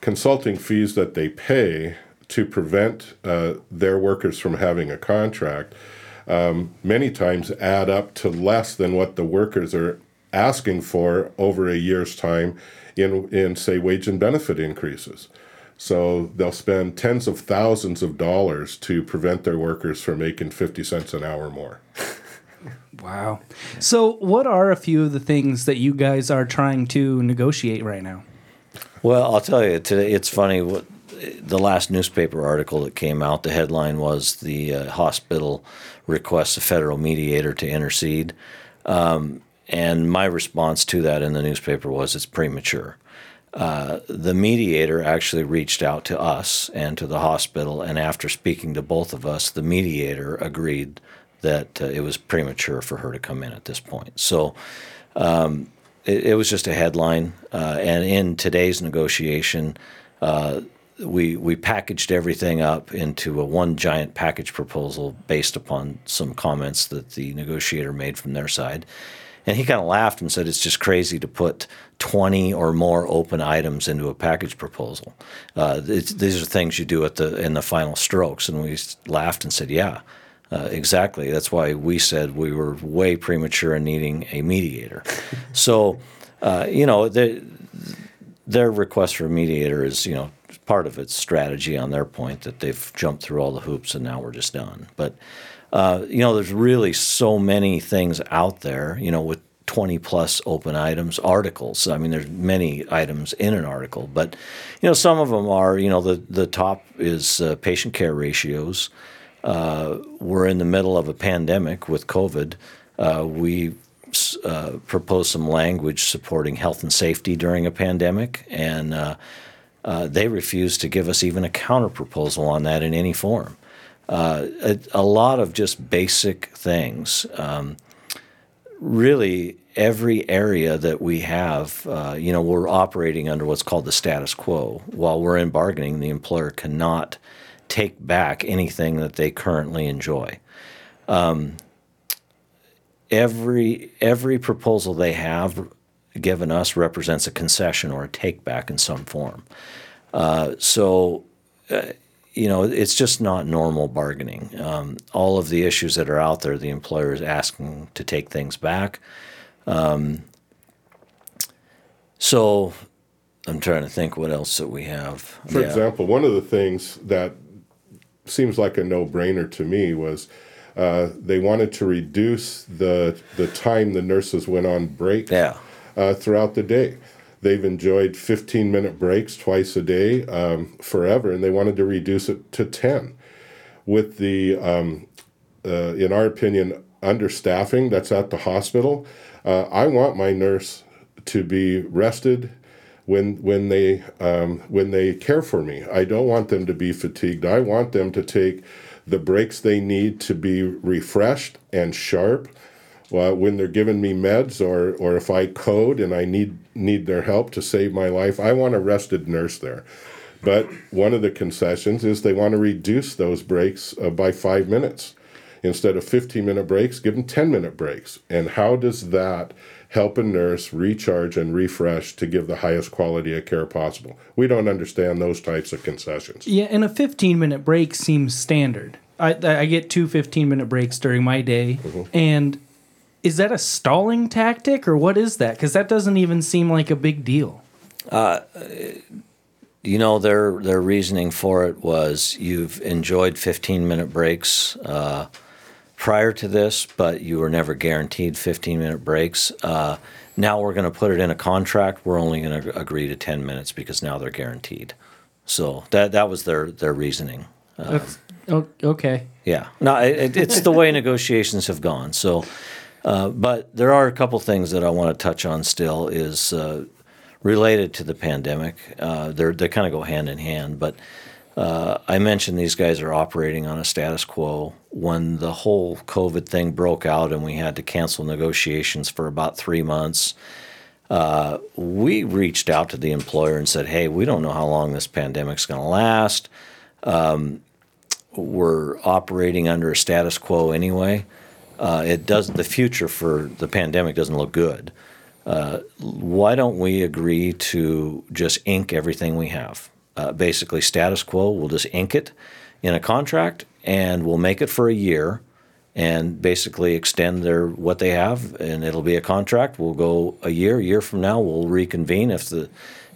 consulting fees that they pay to prevent uh, their workers from having a contract um, many times add up to less than what the workers are asking for over a year's time in, in say, wage and benefit increases. So they'll spend tens of thousands of dollars to prevent their workers from making 50 cents an hour more. Wow. So, what are a few of the things that you guys are trying to negotiate right now? Well, I'll tell you today. It's funny. What the last newspaper article that came out, the headline was the uh, hospital requests a federal mediator to intercede, um, and my response to that in the newspaper was it's premature. Uh, the mediator actually reached out to us and to the hospital, and after speaking to both of us, the mediator agreed that uh, it was premature for her to come in at this point. So um, it, it was just a headline. Uh, and in today's negotiation, uh, we we packaged everything up into a one giant package proposal based upon some comments that the negotiator made from their side. And he kind of laughed and said, "It's just crazy to put 20 or more open items into a package proposal. Uh, these are things you do at the in the final strokes." And we laughed and said, "Yeah, uh, exactly. That's why we said we were way premature in needing a mediator." so, uh, you know, the, their request for a mediator is, you know, part of its strategy on their point that they've jumped through all the hoops and now we're just done. But uh, you know, there's really so many things out there, you know, with 20 plus open items, articles. I mean, there's many items in an article, but you know, some of them are, you know, the the top is uh, patient care ratios. Uh, we're in the middle of a pandemic with COVID. Uh, we uh, proposed some language supporting health and safety during a pandemic, and uh, uh, they refused to give us even a counter proposal on that in any form uh, a, a, lot of just basic things. Um, really, every area that we have, uh, you know, we're operating under what's called the status quo. While we're in bargaining, the employer cannot take back anything that they currently enjoy. Um, every every proposal they have given us represents a concession or a take back in some form. Uh, so uh, you know, it's just not normal bargaining. Um, all of the issues that are out there, the employer is asking to take things back. Um, so I'm trying to think what else that we have. For yeah. example, one of the things that seems like a no-brainer to me was uh, they wanted to reduce the the time the nurses went on break yeah. Uh, throughout the day. They've enjoyed 15 minute breaks twice a day um, forever, and they wanted to reduce it to 10. With the, um, uh, in our opinion, understaffing that's at the hospital, uh, I want my nurse to be rested when when they um, when they care for me. I don't want them to be fatigued. I want them to take the breaks they need to be refreshed and sharp well, when they're giving me meds or, or if I code and I need, need their help to save my life, I want a rested nurse there. But one of the concessions is they want to reduce those breaks uh, by five minutes. Instead of 15 minute breaks, give them 10 minute breaks. And how does that help a nurse recharge and refresh to give the highest quality of care possible? We don't understand those types of concessions. Yeah, and a 15 minute break seems standard. I, I get two 15 minute breaks during my day. Mm-hmm. And is that a stalling tactic or what is that? Because that doesn't even seem like a big deal. Uh, you know their their reasoning for it was you've enjoyed 15 minute breaks uh, prior to this, but you were never guaranteed 15 minute breaks. Uh, now we're going to put it in a contract. We're only going to agree to 10 minutes because now they're guaranteed. So that that was their their reasoning. Uh, okay. Yeah. No, it, it's the way negotiations have gone. So uh, but there are a couple things that I want to touch on still is uh, related to the pandemic. Uh, they kind of go hand in hand, but uh, I mentioned these guys are operating on a status quo. When the whole COVID thing broke out and we had to cancel negotiations for about three months, uh, we reached out to the employer and said, "Hey, we don't know how long this pandemic's going to last. Um, we're operating under a status quo anyway." Uh, it does the future for the pandemic doesn't look good. Uh, why don't we agree to just ink everything we have? Uh, basically, status quo. We'll just ink it in a contract, and we'll make it for a year, and basically extend their what they have, and it'll be a contract. We'll go a year. A year from now, we'll reconvene if the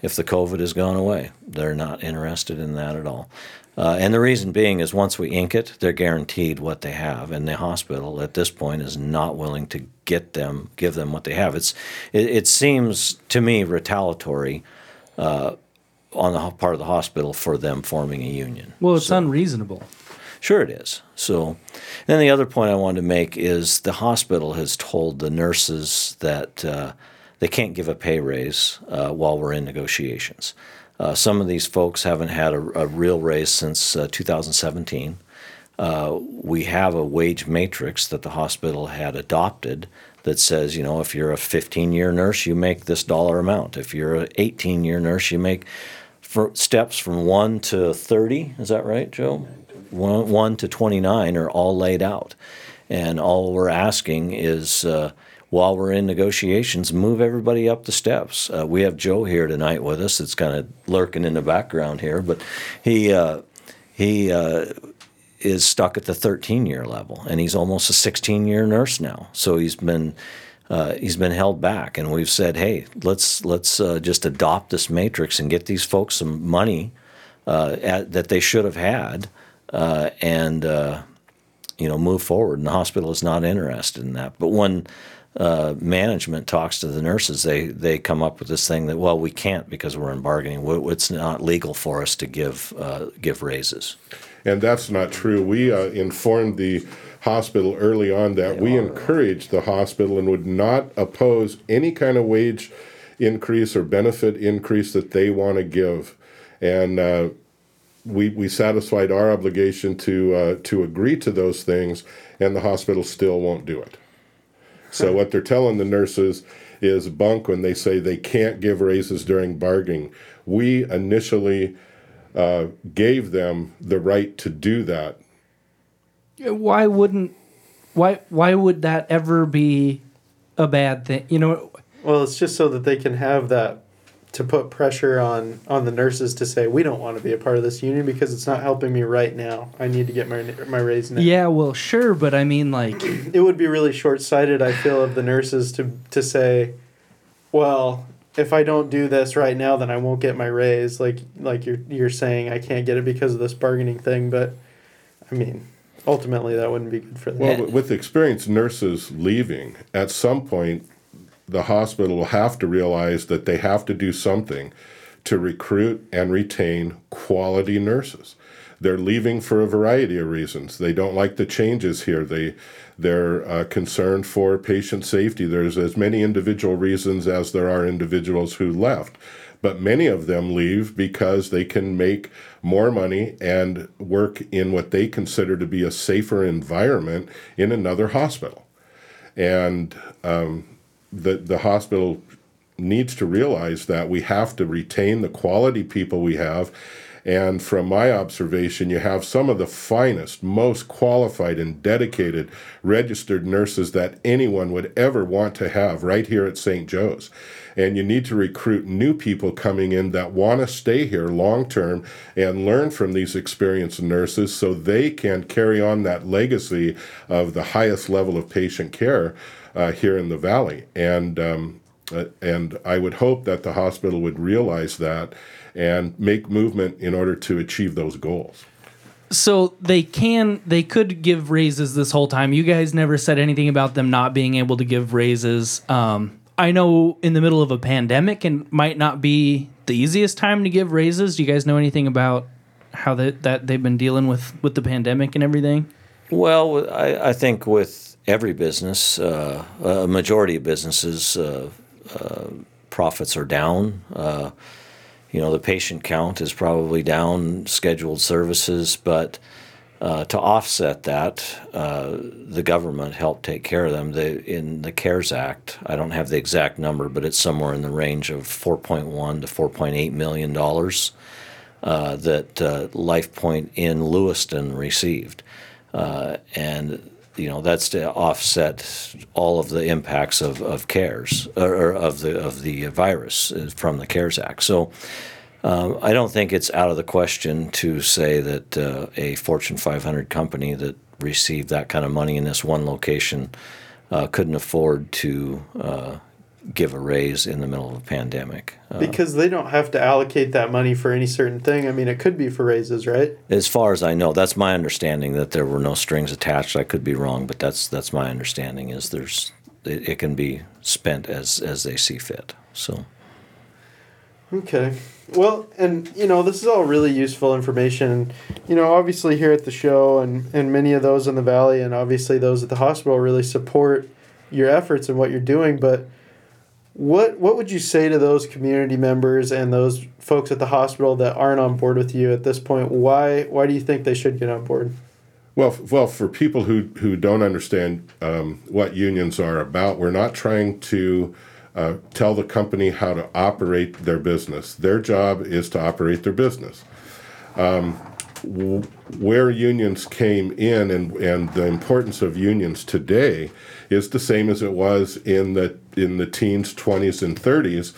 if the COVID has gone away. They're not interested in that at all. Uh, and the reason being is once we ink it, they're guaranteed what they have, and the hospital at this point is not willing to get them, give them what they have. It's, it, it seems to me retaliatory uh, on the part of the hospital for them forming a union. Well, it's so, unreasonable. Sure, it is. So, then the other point I wanted to make is the hospital has told the nurses that uh, they can't give a pay raise uh, while we're in negotiations. Uh, some of these folks haven't had a, a real raise since uh, 2017. uh, we have a wage matrix that the hospital had adopted that says, you know, if you're a 15 year nurse, you make this dollar amount. If you're an 18 year nurse, you make steps from 1 to 30. Is that right, Joe? 1, 1 to 29 are all laid out. And all we're asking is, uh, while we're in negotiations, move everybody up the steps. Uh, we have Joe here tonight with us. It's kind of lurking in the background here, but he uh, he uh, is stuck at the 13 year level, and he's almost a 16 year nurse now. So he's been uh, he's been held back, and we've said, hey, let's let's uh, just adopt this matrix and get these folks some money uh, at, that they should have had, and you know move forward. And the hospital is not interested in that. But when uh, management talks to the nurses, they they come up with this thing that well we can't because we're in bargaining. It's not legal for us to give give raises. And that's not true. We uh, informed the hospital early on that we encouraged the hospital and would not oppose any kind of wage increase or benefit increase that they want to give. And uh, we, we satisfied our obligation to uh, to agree to those things, and the hospital still won't do it. So what they're telling the nurses is bunk when they say they can't give raises during bargaining. We initially uh, gave them the right to do that. Why wouldn't why why would that ever be a bad thing? You know, Well, it's just so that they can have that to put pressure on on the nurses to say we don't want to be a part of this union because it's not helping me right now. I need to get my my raise now. yeah, well, sure, but I mean, like, It would be really short sighted. I feel of the nurses to to say, well, if I don't do this right now, then I won't get my raise. Like like you're you're saying, I can't get it because of this bargaining thing. But I mean, ultimately, that wouldn't be good for them. Well, with experienced nurses leaving, at some point, the hospital will have to realize that they have to do something to recruit and retain quality nurses. They're leaving for a variety of reasons. They don't like the changes here. They they're uh, concerned for patient safety. There's as many individual reasons as there are individuals who left, but many of them leave because they can make more money and work in what they consider to be a safer environment in another hospital. And um, the the hospital needs to realize that we have to retain the quality people we have. And from my observation, you have some of the finest, most qualified, and dedicated registered nurses that anyone would ever want to have right here at St. Joe's. And you need to recruit new people coming in that want to stay here long term and learn from these experienced nurses so they can carry on that legacy of the highest level of patient care uh, here in the valley. And um, uh, and I would hope that the hospital would realize that and make movement in order to achieve those goals. so they can they could give raises this whole time. You guys never said anything about them not being able to give raises. Um, I know in the middle of a pandemic and might not be the easiest time to give raises. Do you guys know anything about how that that they've been dealing with with the pandemic and everything? Well, I, I think with every business, uh, a majority of businesses, uh, uh, profits are down. Uh, you know, the patient count is probably down, scheduled services, but uh, to offset that, uh, the government helped take care of them. The, in the CARES Act, I don't have the exact number, but it's somewhere in the range of 4.1 to 4.8 million dollars that LifePoint in Lewiston received, and you know that's to offset all of the impacts of, of CARES or, of the of the virus uh, from the CARES Act. So. Um, I don't think it's out of the question to say that uh, a Fortune 500 company that received that kind of money in this one location uh, couldn't afford to uh, give a raise in the middle of a pandemic. Uh, because they don't have to allocate that money for any certain thing. I mean, it could be for raises, right? as far as I know, that's my understanding that there were no strings attached. I could be wrong, but that's that's my understanding. Is there's it, it can be spent as as they see fit. So. Okay. Well, and you know, this is all really useful information. You know, obviously here at the show and, and many of those in the valley and obviously those at the hospital really support your efforts and what you're doing, but what what would you say to those community members and those folks at the hospital that aren't on board with you at this point? Why why do you think they should get on board? Well, well, for people who, who don't understand um, what unions are about, we're not trying to uh, tell the company how to operate their business. Their job is to operate their business. Um, where unions came in and, and the importance of unions today is the same as it was in the in the teens, 20s, and 30s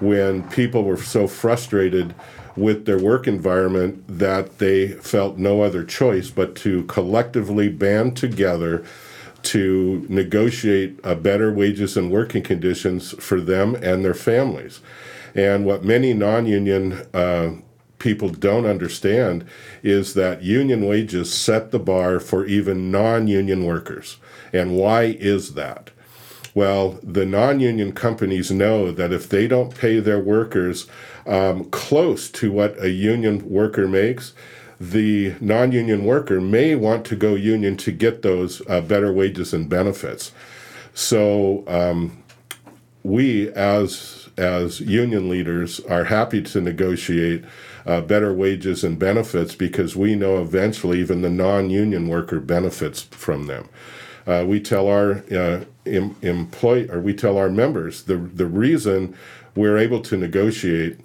when people were so frustrated with their work environment that they felt no other choice but to collectively band together to negotiate uh, better wages and working conditions for them and their families. And what many non union uh, people don't understand is that union wages set the bar for even non union workers. And why is that? Well, the non union companies know that if they don't pay their workers um, close to what a union worker makes, the non union worker may want to go union to get those uh, better wages and benefits. So, um, we as as union leaders are happy to negotiate uh, better wages and benefits because we know eventually even the non-union worker benefits from them. Uh, we tell our uh, em- employ or we tell our members the the reason we're able to negotiate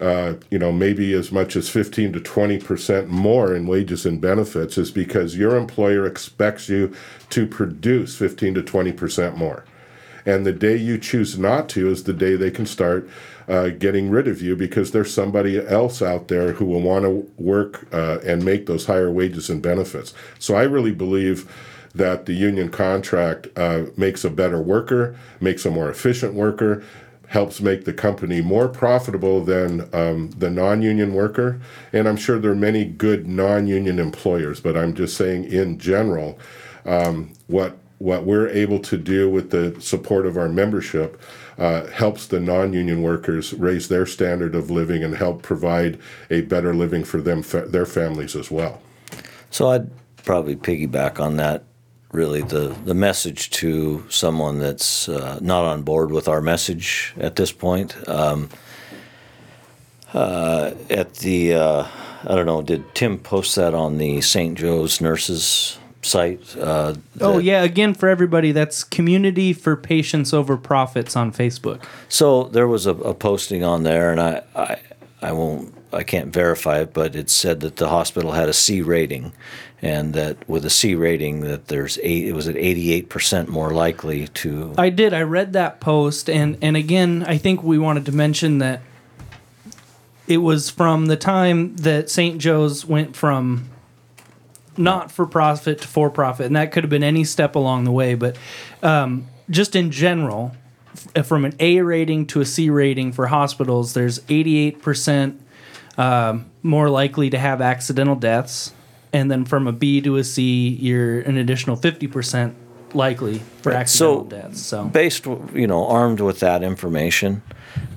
uh, you know, maybe as much as 15 to 20 percent more in wages and benefits is because your employer expects you to produce 15 to 20 percent more. And the day you choose not to is the day they can start uh, getting rid of you because there's somebody else out there who will want to work uh, and make those higher wages and benefits. So I really believe that the union contract uh, makes a better worker, makes a more efficient worker, helps make the company more profitable than um, the non-union worker. And I'm sure there are many good non-union employers, but I'm just saying in general, um, what what we're able to do with the support of our membership uh, helps the non-union workers raise their standard of living and help provide a better living for them fa- their families as well. So I'd probably piggyback on that. Really, the the message to someone that's uh, not on board with our message at this point. Um, uh, at the uh, I don't know, did Tim post that on the St. Joe's nurses site? Uh, Oh yeah, again for everybody, that's Community for Patients Over Profits on Facebook. So there was a, a posting on there, and I, I, I won't, I can't verify it, but it said that the hospital had a C rating, and that with a C rating, that there's eight, it was at eighty eight percent more likely to. I did. I read that post, and and again, I think we wanted to mention that it was from the time that St. Joe's went from not for profit to for profit, and that could have been any step along the way. But um, just in general, from an A rating to a C rating for hospitals, there's 88% um, more likely to have accidental deaths, and then from a B to a C, you're an additional 50% likely for accidental So, deaths. So based, you know, armed with that information,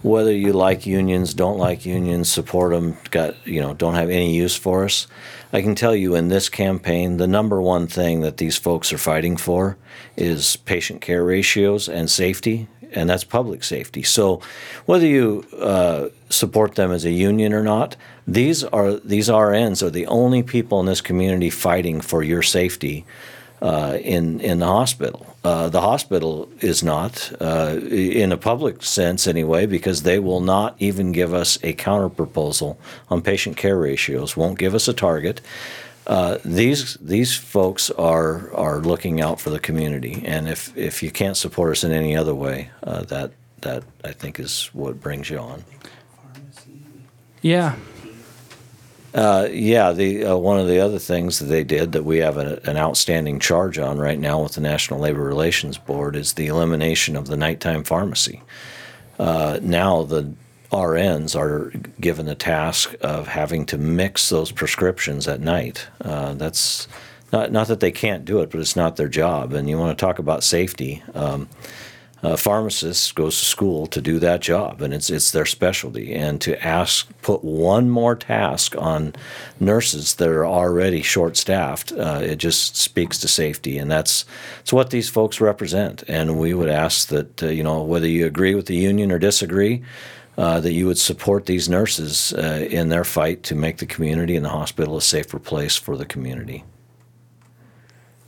whether you like unions, don't like unions, support them, got, you know, don't have any use for us, I can tell you in this campaign, the number one thing that these folks are fighting for is patient care ratios and safety, and that's public safety. So, whether you uh, support them as a union or not, these are these RNs are the only people in this community fighting for your safety uh, in in the hospital. Uh, the hospital is not, uh, in a public sense anyway, because they will not even give us a counter proposal on patient care ratios. Won't give us a target. Uh, these these folks are are looking out for the community, and if if you can't support us in any other way, uh, that that I think is what brings you on. yeah, Uh, yeah, the uh, one of the other things that they did that we have a, an outstanding charge on right now with the National Labor Relations Board is the elimination of the nighttime pharmacy. Uh, now the RNs are given the task of having to mix those prescriptions at night. Uh, that's not not that they can't do it, but it's not their job. And you want to talk about safety. Um, a pharmacist goes to school to do that job, and it's it's their specialty. And to ask put one more task on nurses that are already short staffed, uh, it just speaks to safety, and that's it's what these folks represent. And we would ask that uh, you know whether you agree with the union or disagree. Uh, that you would support these nurses uh, in their fight to make the community and the hospital a safer place for the community.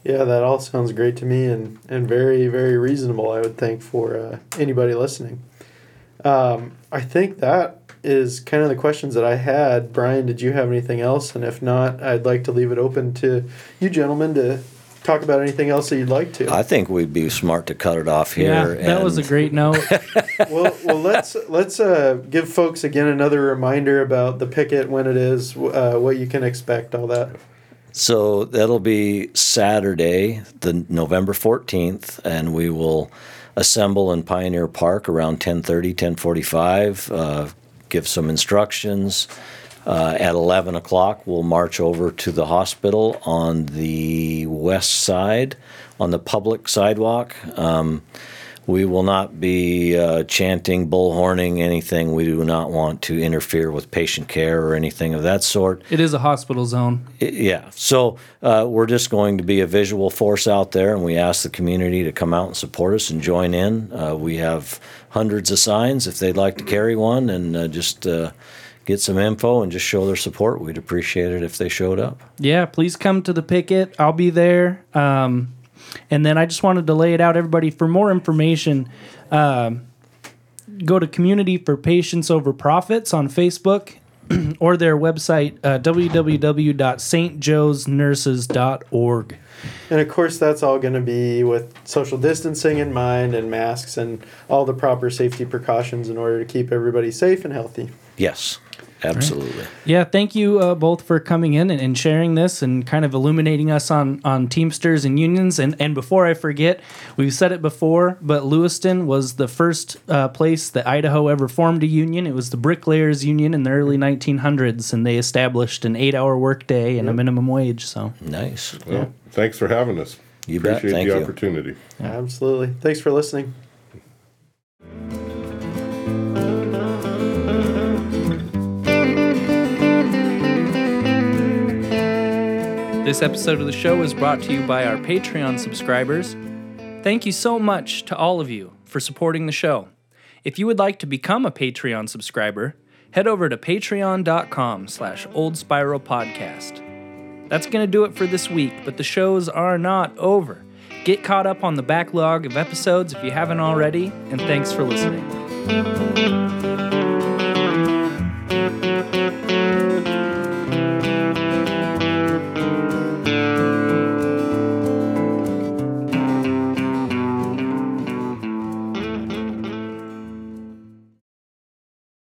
Yeah, that all sounds great to me and, and very, very reasonable, I would think, for uh, anybody listening. Um, I think that is kind of the questions that I had. Brian, did you have anything else? And if not, I'd like to leave it open to you gentlemen to talk about anything else that you'd like to. I think we'd be smart to cut it off here. Yeah, here. that was a great note. well, well, let's let's uh, give folks again another reminder about the picket when it is, uh, what you can expect, all that. So that'll be Saturday, the November 14th, and we will assemble in Pioneer Park around 10:30, 10:45. Uh, give some instructions. Uh, at 11 o'clock, we'll march over to the hospital on the west side, on the public sidewalk. Um, we will not be uh, chanting, bullhorning, anything. We do not want to interfere with patient care or anything of that sort. it is a hospital zone. I- Yeah, so uh, we're just going to be a visual force out there, and we ask the community to come out and support us and join in. Uh, we have hundreds of signs if they'd like to carry one and uh, just uh, get some info and just show their support. We'd appreciate it if they showed up. Yeah, please come to the picket. I'll be there. Um, and then I just wanted to lay it out, everybody. For more information, um, go to Community for Patients Over Profits on Facebook or their website, uh, www.stjoesnurses.org. And of course, that's all going to be with social distancing in mind and masks and all the proper safety precautions in order to keep everybody safe and healthy. Yes, absolutely. Yeah, thank you uh, both for coming in and, and sharing this and kind of illuminating us on, on Teamsters and unions. And, and before I forget, we've said it before, but Lewiston was the first uh, place that Idaho ever formed a union. It was the Bricklayers Union in the early 1900s, and they established an eight hour workday and a minimum wage. So, Nice. Well, thanks for having us. You bet. Appreciate Thank the you. opportunity. Absolutely. Thanks for listening. This episode of the show is brought to you by our Patreon subscribers. Thank you so much to all of you for supporting the show. If you would like to become a Patreon subscriber, head over to patreon.com slash old spiral podcast. That's going to do it for this week, but the shows are not over. Get caught up on the backlog of episodes if you haven't already, and thanks for listening.